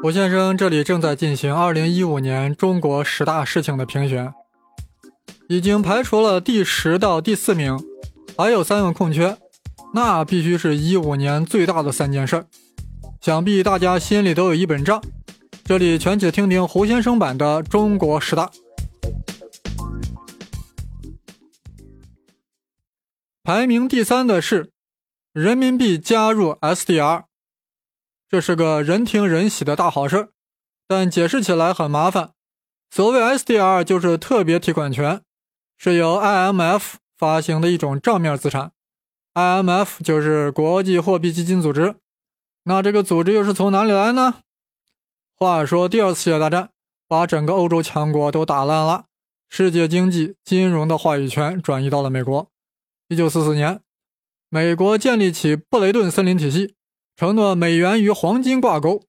胡先生这里正在进行2015年中国十大事情的评选，已经排除了第十到第四名，还有三个空缺，那必须是一五年最大的三件事。想必大家心里都有一本账，这里全且听听胡先生版的中国十大。排名第三的是人民币加入 SDR。这是个人听人喜的大好事儿，但解释起来很麻烦。所谓 SDR 就是特别提款权，是由 IMF 发行的一种账面资产。IMF 就是国际货币基金组织。那这个组织又是从哪里来呢？话说，第二次世界大战把整个欧洲强国都打烂了，世界经济金融的话语权转移到了美国。一九四四年，美国建立起布雷顿森林体系。承诺美元与黄金挂钩，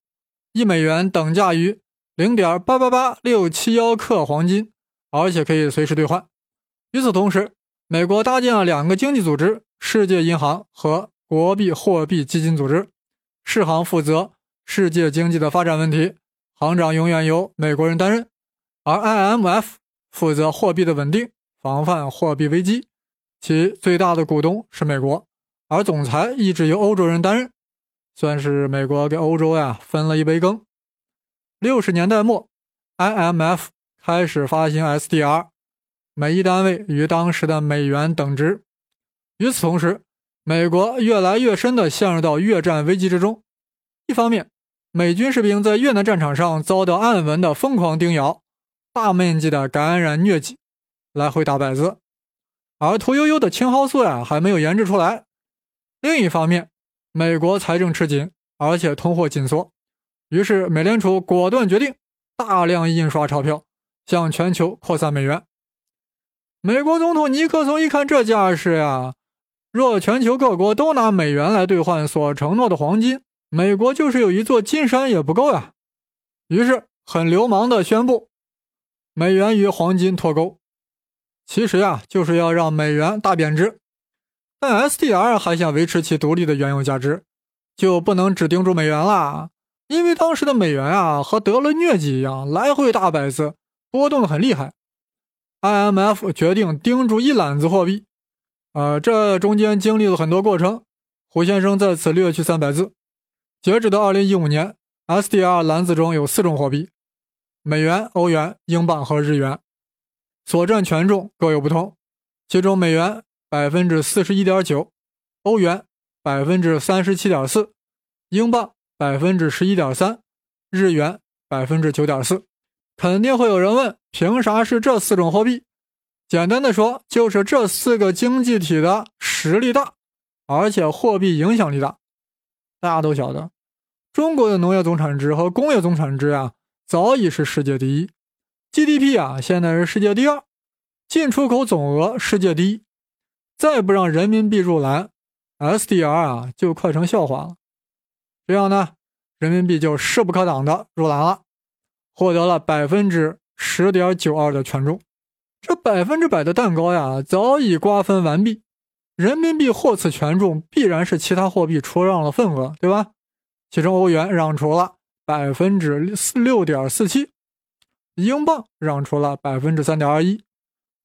一美元等价于零点八八八六七幺克黄金，而且可以随时兑换。与此同时，美国搭建了两个经济组织：世界银行和国际货币基金组织。世行负责世界经济的发展问题，行长永远由美国人担任；而 IMF 负责货币的稳定，防范货币危机，其最大的股东是美国，而总裁一直由欧洲人担任。算是美国给欧洲呀分了一杯羹。六十年代末，IMF 开始发行 SDR，每一单位与当时的美元等值。与此同时，美国越来越深地陷入到越战危机之中。一方面，美军士兵在越南战场上遭到暗纹的疯狂叮咬，大面积的感染疟疾，来回打摆子，而屠呦呦的青蒿素呀还没有研制出来。另一方面，美国财政吃紧，而且通货紧缩，于是美联储果断决定大量印刷钞票，向全球扩散美元。美国总统尼克松一看这架势呀，若全球各国都拿美元来兑换所承诺的黄金，美国就是有一座金山也不够呀。于是很流氓的宣布，美元与黄金脱钩。其实呀，就是要让美元大贬值。但 SDR 还想维持其独立的原有价值，就不能只盯住美元了，因为当时的美元啊和得了疟疾一样，来回大摆子，波动的很厉害。IMF 决定盯住一揽子货币，呃，这中间经历了很多过程，胡先生在此略去三百字。截止到2015年，SDR 篮子中有四种货币：美元、欧元、英镑和日元，所占权重各有不同，其中美元。百分之四十一点九，欧元百分之三十七点四，英镑百分之十一点三，日元百分之九点四。肯定会有人问，凭啥是这四种货币？简单的说，就是这四个经济体的实力大，而且货币影响力大。大家都晓得，中国的农业总产值和工业总产值啊，早已是世界第一，GDP 啊，现在是世界第二，进出口总额世界第一。再不让人民币入篮，SDR 啊就快成笑话了。这样呢，人民币就势不可挡的入篮了，获得了百分之十点九二的权重。这百分之百的蛋糕呀，早已瓜分完毕。人民币获此权重，必然是其他货币出让了份额，对吧？其中欧元让出了百分之六点四七，英镑让出了百分之三点二一。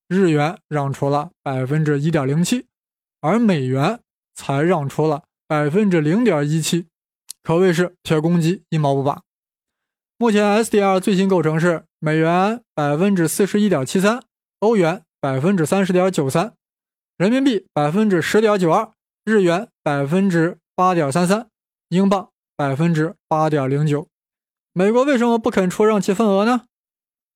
日元让出了百分之一点零七，而美元才让出了百分之零点一七，可谓是铁公鸡一毛不拔。目前 SDR 最新构成是美元百分之四十一点七三，欧元百分之三十点九三，人民币百分之十点九二，日元百分之八点三三，英镑百分之八点零九。美国为什么不肯出让其份额呢？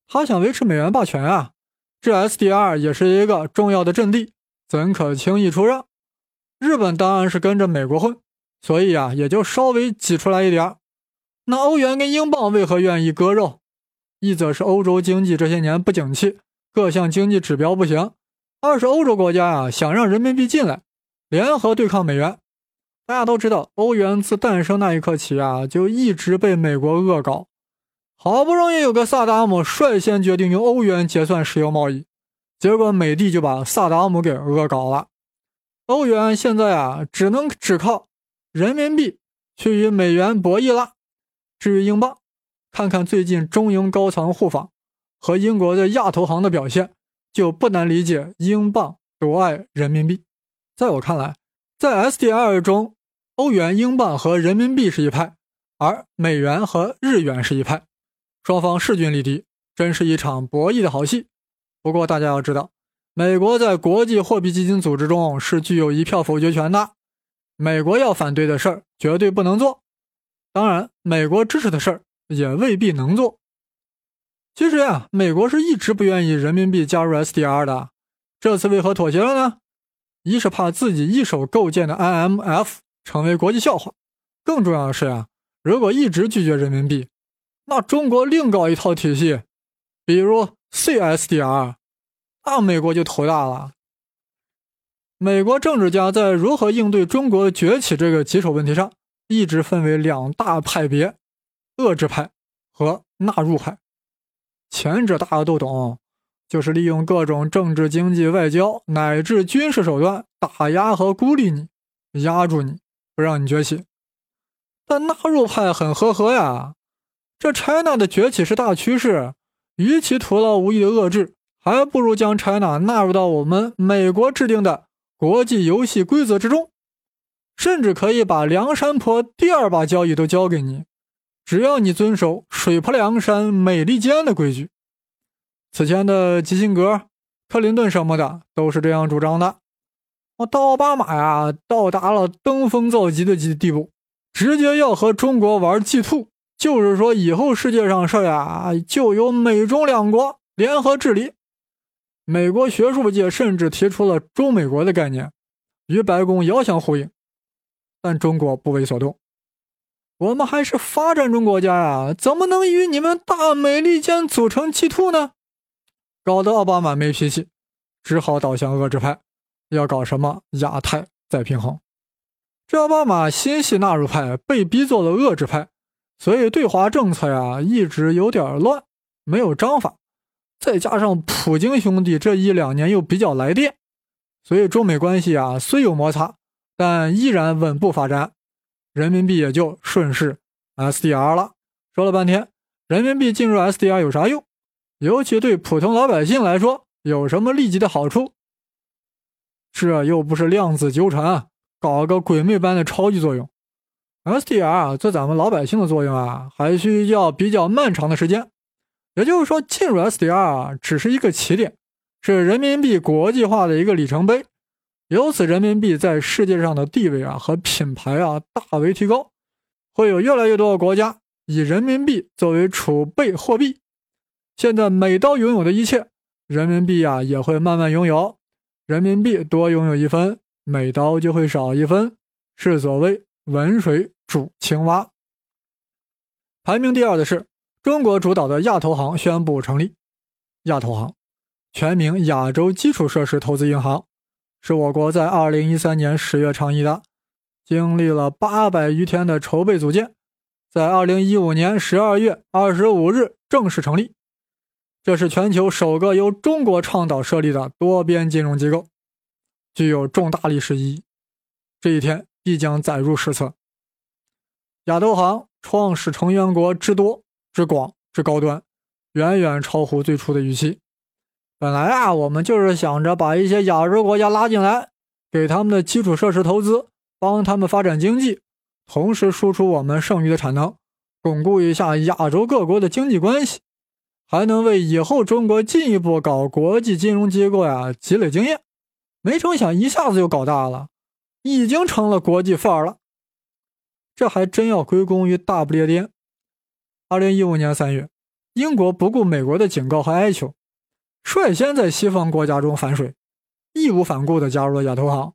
他想维持美元霸权啊。这 SDR 也是一个重要的阵地，怎可轻易出让？日本当然是跟着美国混，所以啊，也就稍微挤出来一点那欧元跟英镑为何愿意割肉？一则是欧洲经济这些年不景气，各项经济指标不行；二是欧洲国家啊想让人民币进来，联合对抗美元。大家都知道，欧元自诞生那一刻起啊，就一直被美国恶搞。好不容易有个萨达姆率先决定用欧元结算石油贸易，结果美帝就把萨达姆给恶搞了。欧元现在啊，只能只靠人民币去与美元博弈了。至于英镑，看看最近中英高层互访和英国的亚投行的表现，就不难理解英镑夺爱人民币。在我看来，在 SDR 中，欧元、英镑和人民币是一派，而美元和日元是一派，双方势均力敌，真是一场博弈的好戏。不过大家要知道，美国在国际货币基金组织中是具有一票否决权的，美国要反对的事儿绝对不能做。当然，美国支持的事儿也未必能做。其实呀，美国是一直不愿意人民币加入 SDR 的。这次为何妥协了呢？一是怕自己一手构建的 IMF 成为国际笑话，更重要的是呀，如果一直拒绝人民币，那中国另搞一套体系，比如 CSDR，那美国就头大了。美国政治家在如何应对中国崛起这个棘手问题上。一直分为两大派别：遏制派和纳入派。前者大家都懂，就是利用各种政治、经济、外交乃至军事手段打压和孤立你，压住你不让你崛起。但纳入派很呵呵呀，这 China 的崛起是大趋势，与其徒劳无益的遏制，还不如将 China 纳入到我们美国制定的国际游戏规则之中。甚至可以把梁山泊第二把交椅都交给你，只要你遵守水泊梁山美利坚的规矩。此前的基辛格、克林顿什么的都是这样主张的。我到奥巴马呀，到达了登峰造极的地地步，直接要和中国玩 G two，就是说以后世界上事呀，就由美中两国联合治理。美国学术界甚至提出了中美国的概念，与白宫遥相呼应。但中国不为所动，我们还是发展中国家呀，怎么能与你们大美利坚组成 G two 呢？搞得奥巴马没脾气，只好倒向遏制派，要搞什么亚太再平衡。这奥巴马心系纳入派，被逼做了遏制派，所以对华政策呀一直有点乱，没有章法。再加上普京兄弟这一两年又比较来电，所以中美关系啊虽有摩擦。但依然稳步发展，人民币也就顺势 SDR 了。说了半天，人民币进入 SDR 有啥用？尤其对普通老百姓来说，有什么立即的好处？这又不是量子纠缠，搞个鬼魅般的超级作用。SDR 对咱们老百姓的作用啊，还需要比较漫长的时间。也就是说，进入 SDR 啊只是一个起点，是人民币国际化的一个里程碑。由此，人民币在世界上的地位啊和品牌啊大为提高，会有越来越多的国家以人民币作为储备货币。现在美刀拥有的一切，人民币啊也会慢慢拥有。人民币多拥有一分，美刀就会少一分，是所谓文水煮青蛙。排名第二的是中国主导的亚投行宣布成立，亚投行全名亚洲基础设施投资银行。是我国在二零一三年十月倡议的，经历了八百余天的筹备组建，在二零一五年十二月二十五日正式成立。这是全球首个由中国倡导设立的多边金融机构，具有重大历史意义。这一天必将载入史册。亚投行创始成员国之多、之广、之高端，远远超乎最初的预期。本来啊，我们就是想着把一些亚洲国家拉进来，给他们的基础设施投资，帮他们发展经济，同时输出我们剩余的产能，巩固一下亚洲各国的经济关系，还能为以后中国进一步搞国际金融机构呀积累经验。没成想一下子就搞大了，已经成了国际范儿了。这还真要归功于大不列颠。二零一五年三月，英国不顾美国的警告和哀求。率先在西方国家中反水，义无反顾地加入了亚投行，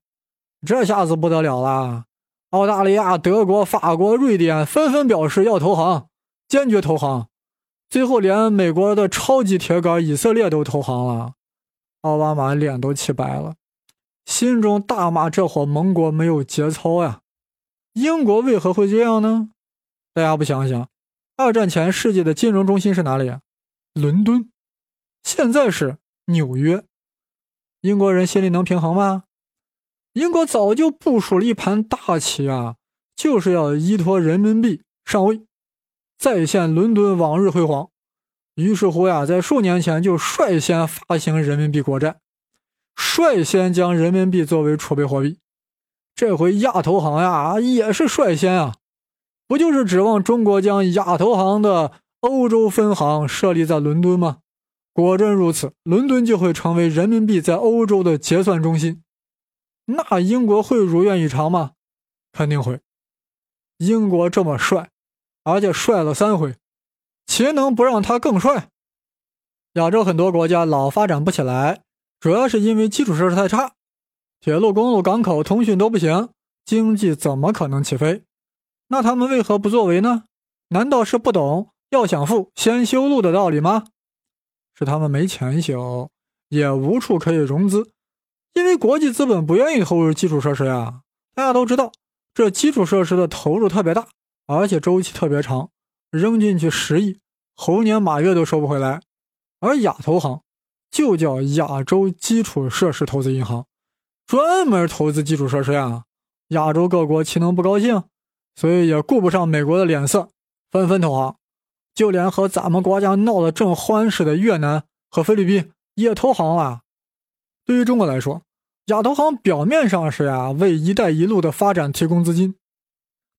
这下子不得了了！澳大利亚、德国、法国、瑞典纷纷表示要投行，坚决投行。最后连美国的超级铁杆以色列都投行了，奥巴马脸都气白了，心中大骂这伙盟国没有节操呀！英国为何会这样呢？大家不想想，二战前世界的金融中心是哪里？伦敦。现在是纽约，英国人心里能平衡吗？英国早就部署了一盘大棋啊，就是要依托人民币上位。再现伦敦往日辉煌。于是乎呀，在数年前就率先发行人民币国债，率先将人民币作为储备货币。这回亚投行呀也是率先啊，不就是指望中国将亚投行的欧洲分行设立在伦敦吗？果真如此，伦敦就会成为人民币在欧洲的结算中心。那英国会如愿以偿吗？肯定会。英国这么帅，而且帅了三回，岂能不让他更帅？亚洲很多国家老发展不起来，主要是因为基础设施太差，铁路、公路、港口、通讯都不行，经济怎么可能起飞？那他们为何不作为呢？难道是不懂要想富先修路的道理吗？是他们没钱修，也无处可以融资，因为国际资本不愿意投入基础设施呀。大家都知道，这基础设施的投入特别大，而且周期特别长，扔进去十亿，猴年马月都收不回来。而亚投行就叫亚洲基础设施投资银行，专门投资基础设施呀。亚洲各国岂能不高兴？所以也顾不上美国的脸色，纷纷投行。就连和咱们国家闹得正欢实的越南和菲律宾也投行了。对于中国来说，亚投行表面上是呀为“一带一路”的发展提供资金，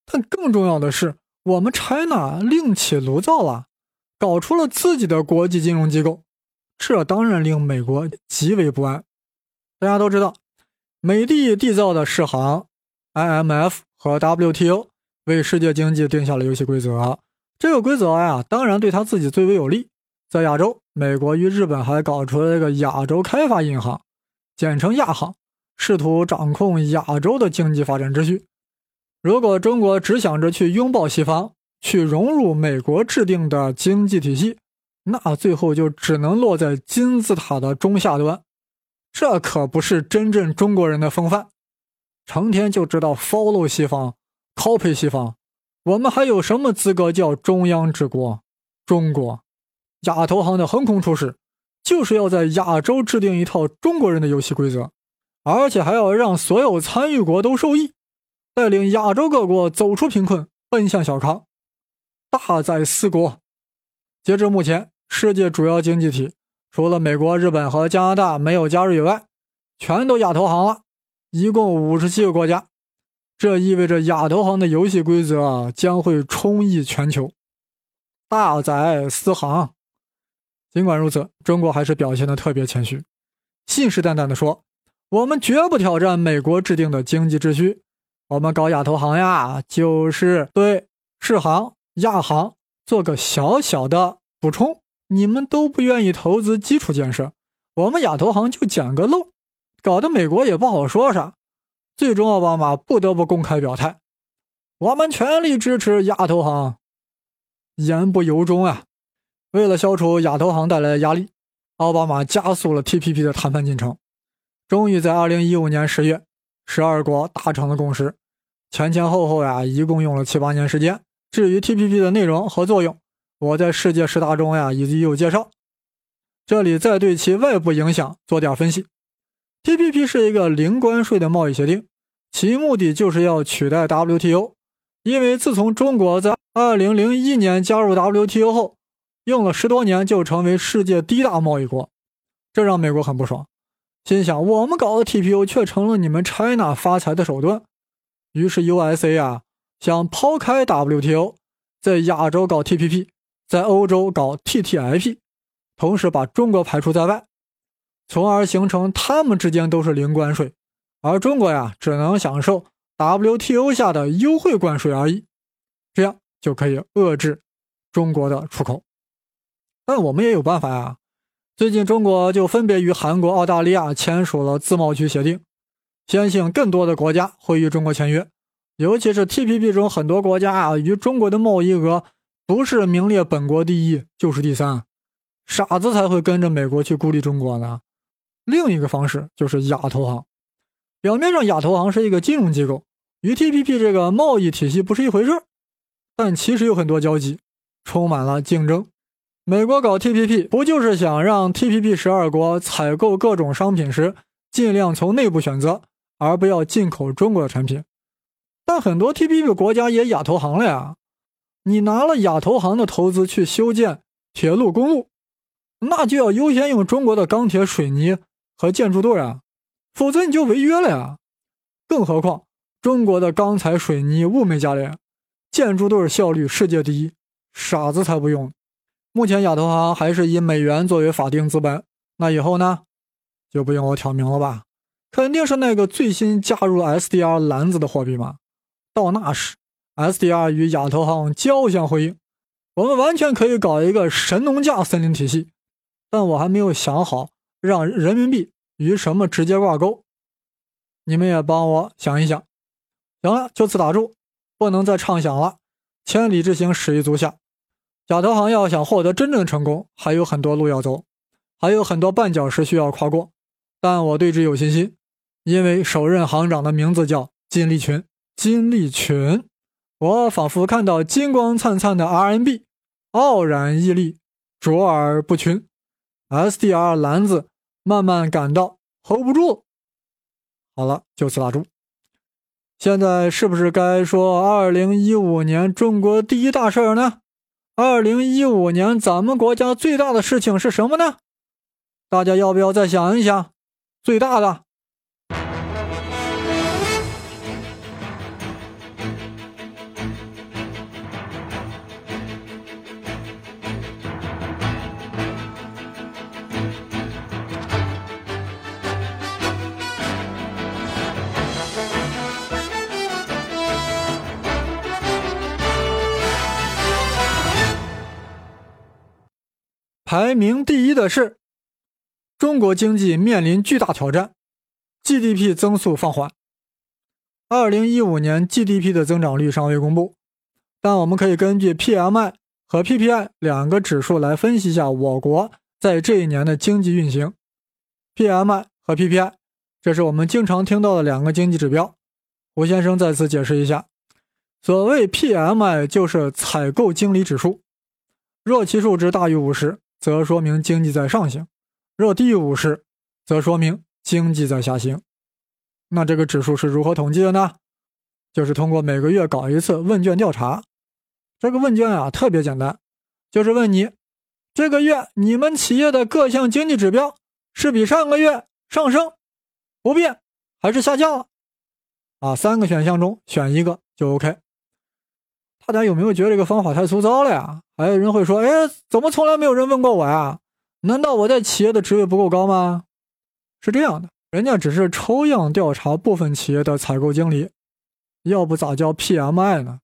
但更重要的是，我们 China 另起炉灶了，搞出了自己的国际金融机构，这当然令美国极为不安。大家都知道，美帝缔造的世行、IMF 和 WTO 为世界经济定下了游戏规则。这个规则呀，当然对他自己最为有利。在亚洲，美国与日本还搞出了一个亚洲开发银行，简称亚行，试图掌控亚洲的经济发展秩序。如果中国只想着去拥抱西方，去融入美国制定的经济体系，那最后就只能落在金字塔的中下端。这可不是真正中国人的风范，成天就知道 follow 西方，copy 西方。我们还有什么资格叫中央之国？中国亚投行的横空出世，就是要在亚洲制定一套中国人的游戏规则，而且还要让所有参与国都受益，带领亚洲各国走出贫困，奔向小康，大宰四国。截至目前，世界主要经济体除了美国、日本和加拿大没有加入以外，全都亚投行了，一共五十七个国家。这意味着亚投行的游戏规则将会充溢全球，大宰私行。尽管如此，中国还是表现的特别谦虚，信誓旦旦地说：“我们绝不挑战美国制定的经济秩序，我们搞亚投行呀，就是对世行、亚行做个小小的补充。你们都不愿意投资基础建设，我们亚投行就捡个漏，搞得美国也不好说啥。”最终，奥巴马不得不公开表态：“我们全力支持亚投行。”言不由衷啊！为了消除亚投行带来的压力，奥巴马加速了 TPP 的谈判进程。终于在2015年10月，十二国达成了共识。前前后后呀，一共用了七八年时间。至于 TPP 的内容和作用，我在世界十大中呀已经有介绍。这里再对其外部影响做点分析。TPP 是一个零关税的贸易协定，其目的就是要取代 WTO。因为自从中国在2001年加入 WTO 后，用了十多年就成为世界第一大贸易国，这让美国很不爽，心想我们搞的 TPO 却成了你们 China 发财的手段。于是 USA 啊想抛开 WTO，在亚洲搞 TPP，在欧洲搞 TTIP，同时把中国排除在外。从而形成他们之间都是零关税，而中国呀只能享受 WTO 下的优惠关税而已，这样就可以遏制中国的出口。但我们也有办法呀，最近中国就分别与韩国、澳大利亚签署了自贸区协定，相信更多的国家会与中国签约，尤其是 TPP 中很多国家啊与中国的贸易额不是名列本国第一就是第三，傻子才会跟着美国去孤立中国呢。另一个方式就是亚投行，表面上亚投行是一个金融机构，与 TPP 这个贸易体系不是一回事但其实有很多交集，充满了竞争。美国搞 TPP 不就是想让 TPP 十二国采购各种商品时尽量从内部选择，而不要进口中国的产品？但很多 TPP 国家也亚投行了呀，你拿了亚投行的投资去修建铁路、公路，那就要优先用中国的钢铁、水泥和建筑队啊，否则你就违约了呀。更何况中国的钢材、水泥物美价廉，建筑队效率世界第一，傻子才不用。目前亚投行还是以美元作为法定资本，那以后呢，就不用我挑明了吧？肯定是那个最新加入 SDR 篮子的货币嘛。到那时，SDR 与亚投行交相辉映，我们完全可以搞一个神农架森林体系。但我还没有想好让人民币与什么直接挂钩，你们也帮我想一想。行了，就此打住，不能再畅想了。千里之行，始于足下。亚投行要想获得真正成功，还有很多路要走，还有很多绊脚石需要跨过，但我对之有信心，因为首任行长的名字叫金立群。金立群，我仿佛看到金光灿灿的 RMB，傲然屹立，卓尔不群。SDR 篮子慢慢感到 hold 不住。好了，就此打住。现在是不是该说2015年中国第一大事儿呢？二零一五年，咱们国家最大的事情是什么呢？大家要不要再想一想？最大的。排名第一的是中国经济面临巨大挑战，GDP 增速放缓。二零一五年 GDP 的增长率尚未公布，但我们可以根据 PMI 和 PPI 两个指数来分析一下我国在这一年的经济运行。PMI 和 PPI，这是我们经常听到的两个经济指标。胡先生再次解释一下，所谓 PMI 就是采购经理指数，若其数值大于五十。则说明经济在上行，若第五十，则说明经济在下行。那这个指数是如何统计的呢？就是通过每个月搞一次问卷调查。这个问卷啊特别简单，就是问你这个月你们企业的各项经济指标是比上个月上升、不变还是下降了？啊，三个选项中选一个就 OK。大家有没有觉得这个方法太粗糙了呀？还有人会说：“哎，怎么从来没有人问过我呀？难道我在企业的职位不够高吗？”是这样的，人家只是抽样调查部分企业的采购经理，要不咋叫 PMI 呢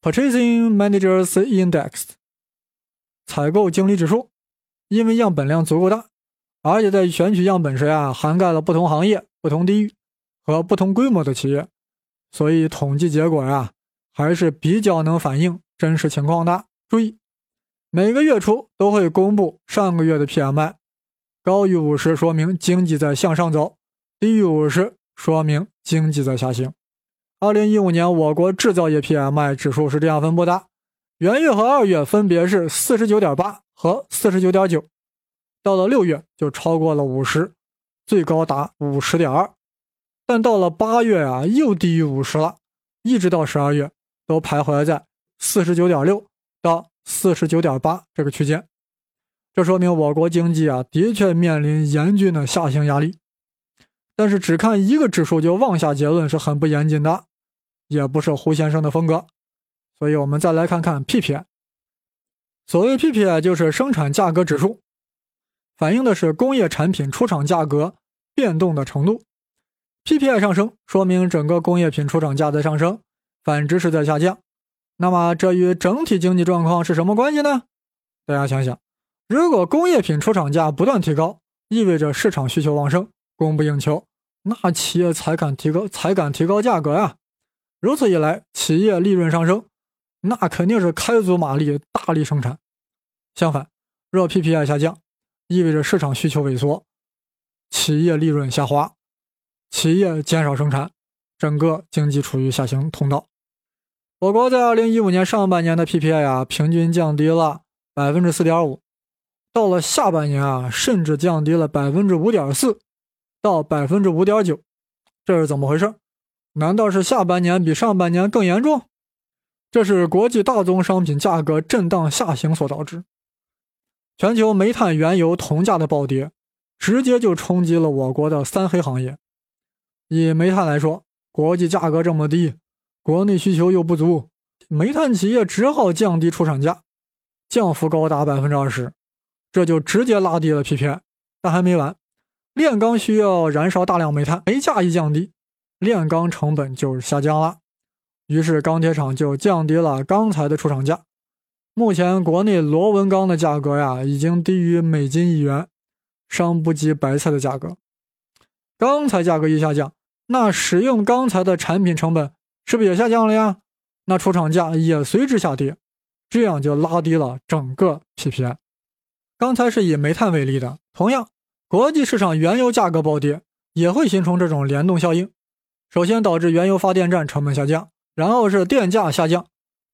？Purchasing Managers Index，采购经理指数。因为样本量足够大，而且在选取样本时啊，涵盖了不同行业、不同地域和不同规模的企业，所以统计结果呀。还是比较能反映真实情况的。注意，每个月初都会公布上个月的 PMI，高于五十说明经济在向上走，低于五十说明经济在下行。二零一五年我国制造业 PMI 指数是这样分布的：元月和二月分别是四十九点八和四十九点九，到了六月就超过了五十，最高达五十点二，但到了八月啊又低于五十了，一直到十二月。都徘徊在四十九点六到四十九点八这个区间，这说明我国经济啊的确面临严峻的下行压力。但是只看一个指数就妄下结论是很不严谨的，也不是胡先生的风格。所以我们再来看看 PPI。所谓 PPI 就是生产价格指数，反映的是工业产品出厂价格变动的程度。PPI 上升，说明整个工业品出厂价在上升。反之是在下降，那么这与整体经济状况是什么关系呢？大家想想，如果工业品出厂价不断提高，意味着市场需求旺盛，供不应求，那企业才敢提高，才敢提高价格呀。如此一来，企业利润上升，那肯定是开足马力，大力生产。相反，若 PPI 下降，意味着市场需求萎缩，企业利润下滑，企业减少生产，整个经济处于下行通道。我国在二零一五年上半年的 PPI 啊，平均降低了百分之四点五，到了下半年啊，甚至降低了百分之五点四到百分之五点九，这是怎么回事？难道是下半年比上半年更严重？这是国际大宗商品价格震荡下行所导致。全球煤炭、原油、铜价的暴跌，直接就冲击了我国的三黑行业。以煤炭来说，国际价格这么低，国内需求又不足，煤炭企业只好降低出厂价，降幅高达百分之二十，这就直接拉低了 PPI。但还没完，炼钢需要燃烧大量煤炭，煤价一降低，炼钢成本就下降了，于是钢铁厂就降低了钢材的出厂价。目前国内螺纹钢的价格呀，已经低于每斤一元，尚不及白菜的价格。钢材价格一下降，那使用钢材的产品成本是不是也下降了呀？那出厂价也随之下跌，这样就拉低了整个 PPI。刚才是以煤炭为例的，同样，国际市场原油价格暴跌也会形成这种联动效应。首先导致原油发电站成本下降，然后是电价下降。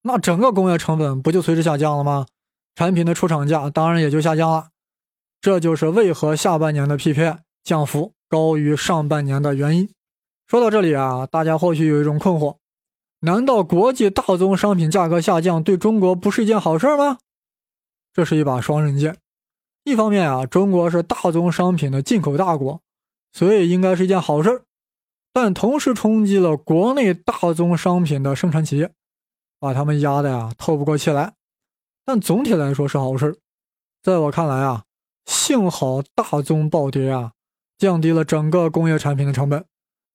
那整个工业成本不就随之下降了吗？产品的出厂价当然也就下降了。这就是为何下半年的 PPI 降幅高于上半年的原因。说到这里啊，大家或许有一种困惑：难道国际大宗商品价格下降对中国不是一件好事吗？这是一把双刃剑。一方面啊，中国是大宗商品的进口大国，所以应该是一件好事但同时冲击了国内大宗商品的生产企业。把他们压的呀透不过气来，但总体来说是好事在我看来啊，幸好大宗暴跌啊，降低了整个工业产品的成本，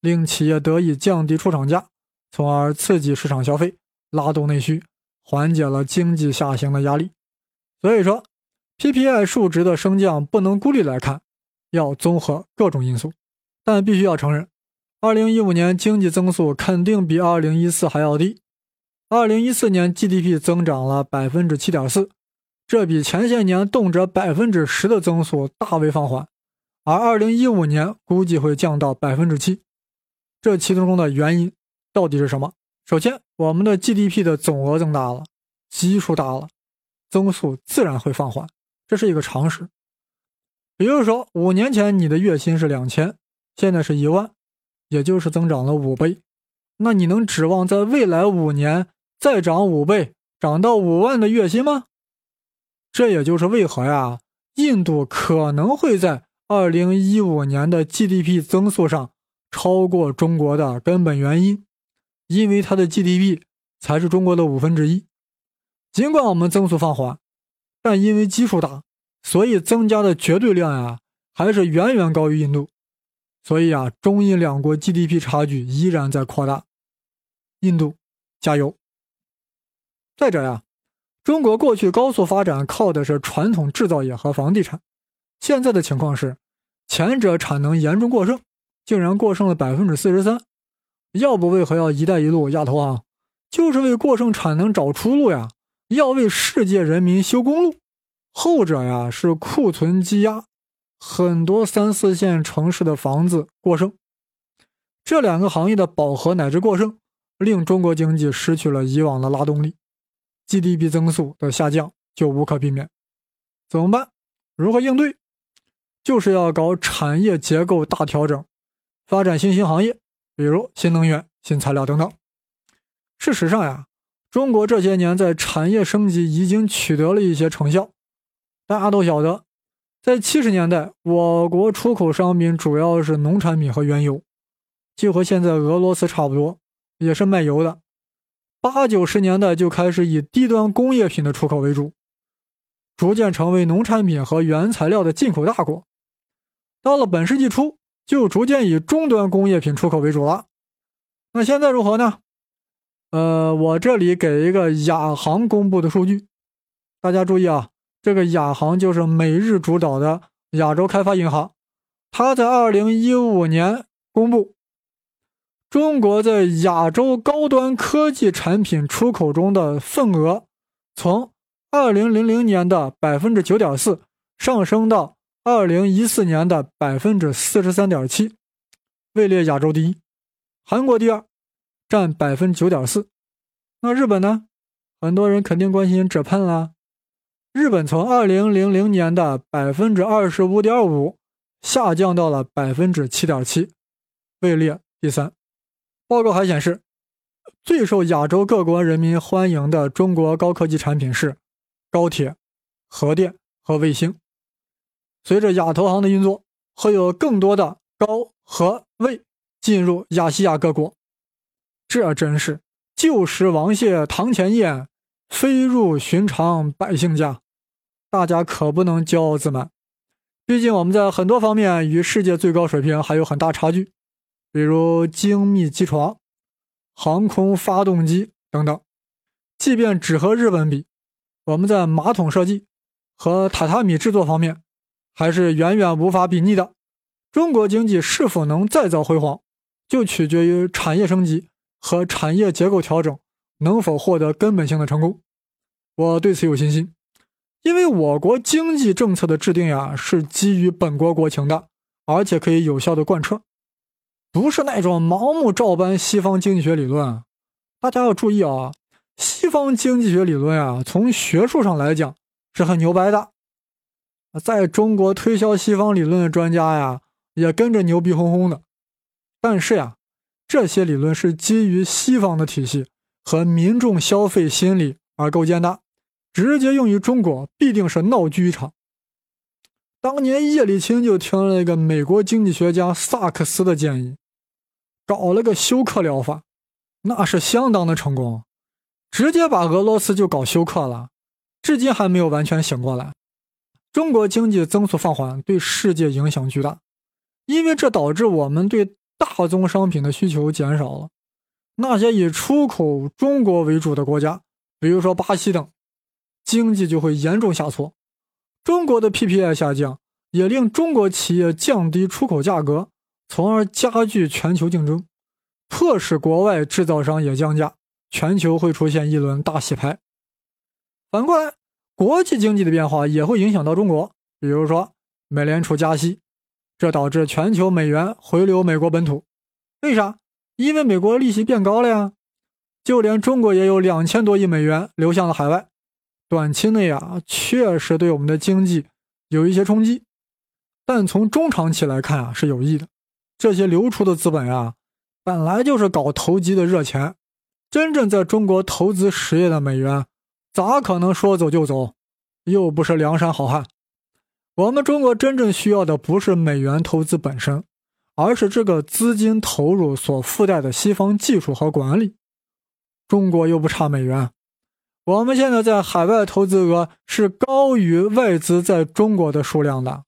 令企业得以降低出厂价，从而刺激市场消费，拉动内需，缓解了经济下行的压力。所以说，PPI 数值的升降不能孤立来看，要综合各种因素。但必须要承认，2015年经济增速肯定比2014还要低。二零一四年 GDP 增长了百分之七点四，这比前些年动辄百分之十的增速大为放缓，而二零一五年估计会降到百分之七。这其中的原因到底是什么？首先，我们的 GDP 的总额增大了，基数大了，增速自然会放缓，这是一个常识。比如说，五年前你的月薪是两千，现在是一万，也就是增长了五倍，那你能指望在未来五年？再涨五倍，涨到五万的月薪吗？这也就是为何呀，印度可能会在二零一五年的 GDP 增速上超过中国的根本原因，因为它的 GDP 才是中国的五分之一。尽管我们增速放缓，但因为基数大，所以增加的绝对量呀，还是远远高于印度。所以啊，中印两国 GDP 差距依然在扩大。印度，加油！再者呀，中国过去高速发展靠的是传统制造业和房地产，现在的情况是，前者产能严重过剩，竟然过剩了百分之四十三。要不为何要“一带一路”压头啊？就是为过剩产能找出路呀，要为世界人民修公路。后者呀是库存积压，很多三四线城市的房子过剩。这两个行业的饱和乃至过剩，令中国经济失去了以往的拉动力。GDP 增速的下降就无可避免，怎么办？如何应对？就是要搞产业结构大调整，发展新兴行业，比如新能源、新材料等等。事实上呀，中国这些年在产业升级已经取得了一些成效。大家都晓得，在七十年代，我国出口商品主要是农产品和原油，就和现在俄罗斯差不多，也是卖油的。八九十年代就开始以低端工业品的出口为主，逐渐成为农产品和原材料的进口大国。到了本世纪初，就逐渐以中端工业品出口为主了。那现在如何呢？呃，我这里给一个亚行公布的数据，大家注意啊，这个亚行就是美日主导的亚洲开发银行，它在二零一五年公布。中国在亚洲高端科技产品出口中的份额，从二零零零年的百分之九点四上升到二零一四年的百分之四十三点七，位列亚洲第一。韩国第二，占百分之九点四。那日本呢？很多人肯定关心浙喷了。日本从二零零零年的百分之二十五点五下降到了百分之七点七，位列第三。报告还显示，最受亚洲各国人民欢迎的中国高科技产品是高铁、核电和卫星。随着亚投行的运作，会有更多的高和位进入亚细亚各国。这真是旧时王谢堂前燕，飞入寻常百姓家。大家可不能骄傲自满，毕竟我们在很多方面与世界最高水平还有很大差距，比如精密机床、航空发动机等等。即便只和日本比，我们在马桶设计和榻榻米制作方面。还是远远无法比拟的。中国经济是否能再造辉煌，就取决于产业升级和产业结构调整能否获得根本性的成功。我对此有信心，因为我国经济政策的制定呀，是基于本国国情的，而且可以有效的贯彻，不是那种盲目照搬西方经济学理论。大家要注意啊，西方经济学理论啊，从学术上来讲是很牛掰的。在中国推销西方理论的专家呀，也跟着牛逼哄哄的。但是呀，这些理论是基于西方的体系和民众消费心理而构建的，直接用于中国必定是闹剧一场。当年叶利钦就听了一个美国经济学家萨克斯的建议，搞了个休克疗法，那是相当的成功，直接把俄罗斯就搞休克了，至今还没有完全醒过来。中国经济增速放缓，对世界影响巨大，因为这导致我们对大宗商品的需求减少了。那些以出口中国为主的国家，比如说巴西等，经济就会严重下挫。中国的 PPI 下降，也令中国企业降低出口价格，从而加剧全球竞争，迫使国外制造商也降价，全球会出现一轮大洗牌。反过来。国际经济的变化也会影响到中国，比如说美联储加息，这导致全球美元回流美国本土。为啥？因为美国利息变高了呀。就连中国也有两千多亿美元流向了海外，短期内啊，确实对我们的经济有一些冲击。但从中长期来看啊，是有益的。这些流出的资本啊，本来就是搞投机的热钱，真正在中国投资实业的美元。咋可能说走就走？又不是梁山好汉。我们中国真正需要的不是美元投资本身，而是这个资金投入所附带的西方技术和管理。中国又不差美元，我们现在在海外投资额是高于外资在中国的数量的。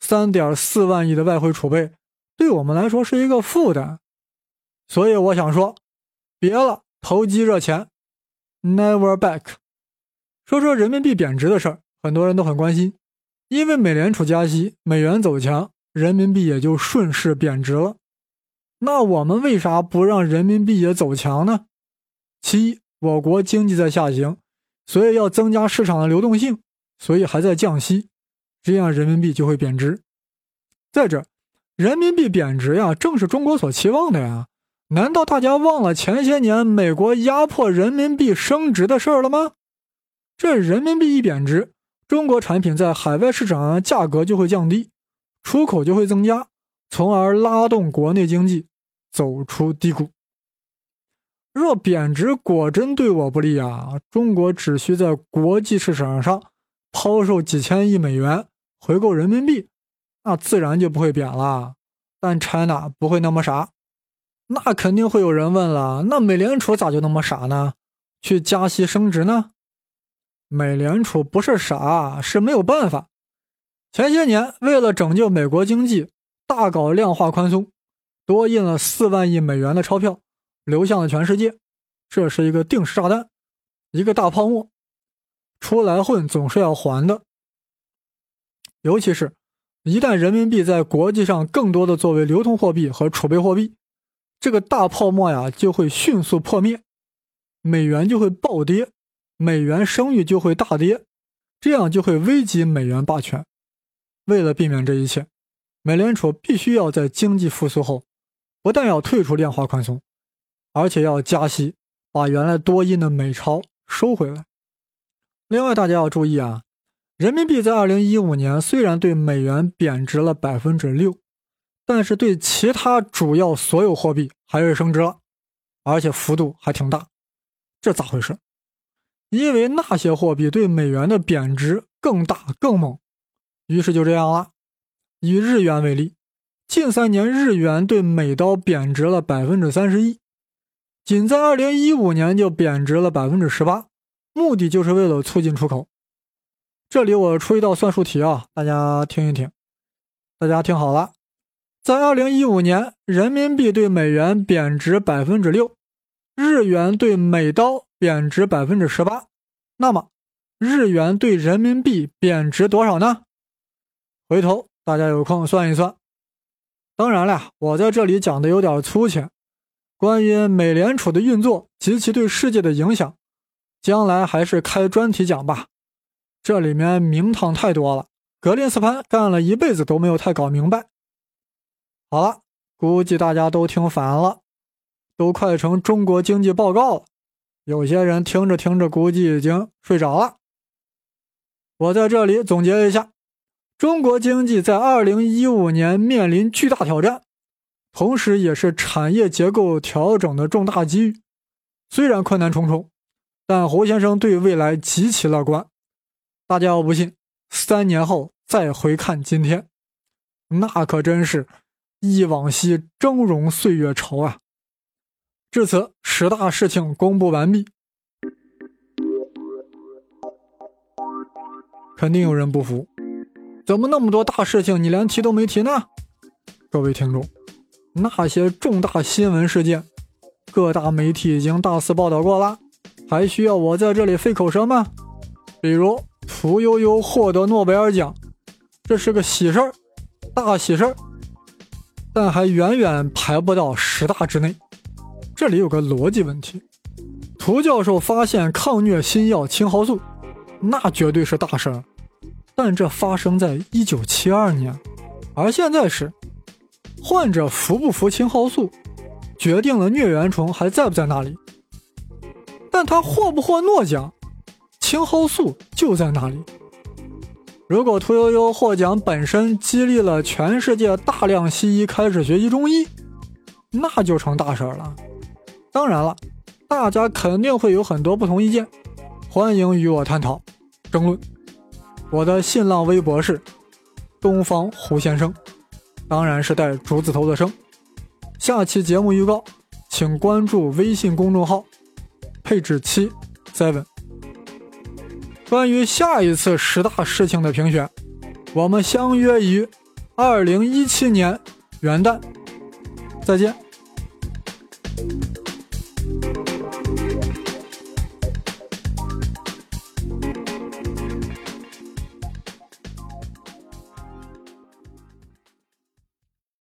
三点四万亿的外汇储备，对我们来说是一个负担。所以我想说，别了，投机热钱。Never back。说说人民币贬值的事儿，很多人都很关心。因为美联储加息，美元走强，人民币也就顺势贬值了。那我们为啥不让人民币也走强呢？其一，我国经济在下行，所以要增加市场的流动性，所以还在降息，这样人民币就会贬值。再者，人民币贬值呀，正是中国所期望的呀。难道大家忘了前些年美国压迫人民币升值的事儿了吗？这人民币一贬值，中国产品在海外市场上价格就会降低，出口就会增加，从而拉动国内经济走出低谷。若贬值果真对我不利啊，中国只需在国际市场上抛售几千亿美元回购人民币，那自然就不会贬了。但 China 不会那么傻。那肯定会有人问了，那美联储咋就那么傻呢？去加息升值呢？美联储不是傻，是没有办法。前些年为了拯救美国经济，大搞量化宽松，多印了四万亿美元的钞票，流向了全世界。这是一个定时炸弹，一个大泡沫，出来混总是要还的。尤其是，一旦人民币在国际上更多的作为流通货币和储备货币。这个大泡沫呀就会迅速破灭，美元就会暴跌，美元声誉就会大跌，这样就会危及美元霸权。为了避免这一切，美联储必须要在经济复苏后，不但要退出量化宽松，而且要加息，把原来多印的美钞收回来。另外，大家要注意啊，人民币在二零一五年虽然对美元贬值了百分之六。但是对其他主要所有货币还是升值了，而且幅度还挺大，这咋回事？因为那些货币对美元的贬值更大更猛，于是就这样了。以日元为例，近三年日元对美刀贬值了百分之三十一，仅在二零一五年就贬值了百分之十八，目的就是为了促进出口。这里我出一道算术题啊，大家听一听。大家听好了，在二零一五年，人民币对美元贬值百分之六，日元对美刀贬值百分之十八。那么，日元对人民币贬值多少呢？回头大家有空算一算。当然了，我在这里讲的有点粗浅，关于美联储的运作及其对世界的影响，将来还是开专题讲吧。这里面名堂太多了，格林斯潘干了一辈子都没有太搞明白。好了，估计大家都听烦了，都快成中国经济报告了。有些人听着听着，估计已经睡着了。我在这里总结一下：中国经济在2015年面临巨大挑战，同时也是产业结构调整的重大机遇。虽然困难重重，但胡先生对未来极其乐观。大家要不信，三年后再回看今天，那可真是忆往昔峥嵘岁月稠啊！至此，十大事情公布完毕。肯定有人不服，怎么那么多大事情你连提都没提呢？各位听众，那些重大新闻事件，各大媒体已经大肆报道过了，还需要我在这里费口舌吗？比如。屠呦呦获得诺贝尔奖，这是个喜事儿，大喜事儿，但还远远排不到十大之内。这里有个逻辑问题：涂教授发现抗疟新药青蒿素，那绝对是大事儿，但这发生在一九七二年，而现在是患者服不服青蒿素，决定了疟原虫还在不在那里，但他获不获诺奖？青蒿素就在那里。如果屠呦呦获奖本身激励了全世界大量西医开始学习中医，那就成大事儿了。当然了，大家肯定会有很多不同意见，欢迎与我探讨争论。我的新浪微博是东方胡先生，当然是带竹字头的生。下期节目预告，请关注微信公众号配置七 seven。关于下一次十大事情的评选我们相约于二零一七年元旦。再见。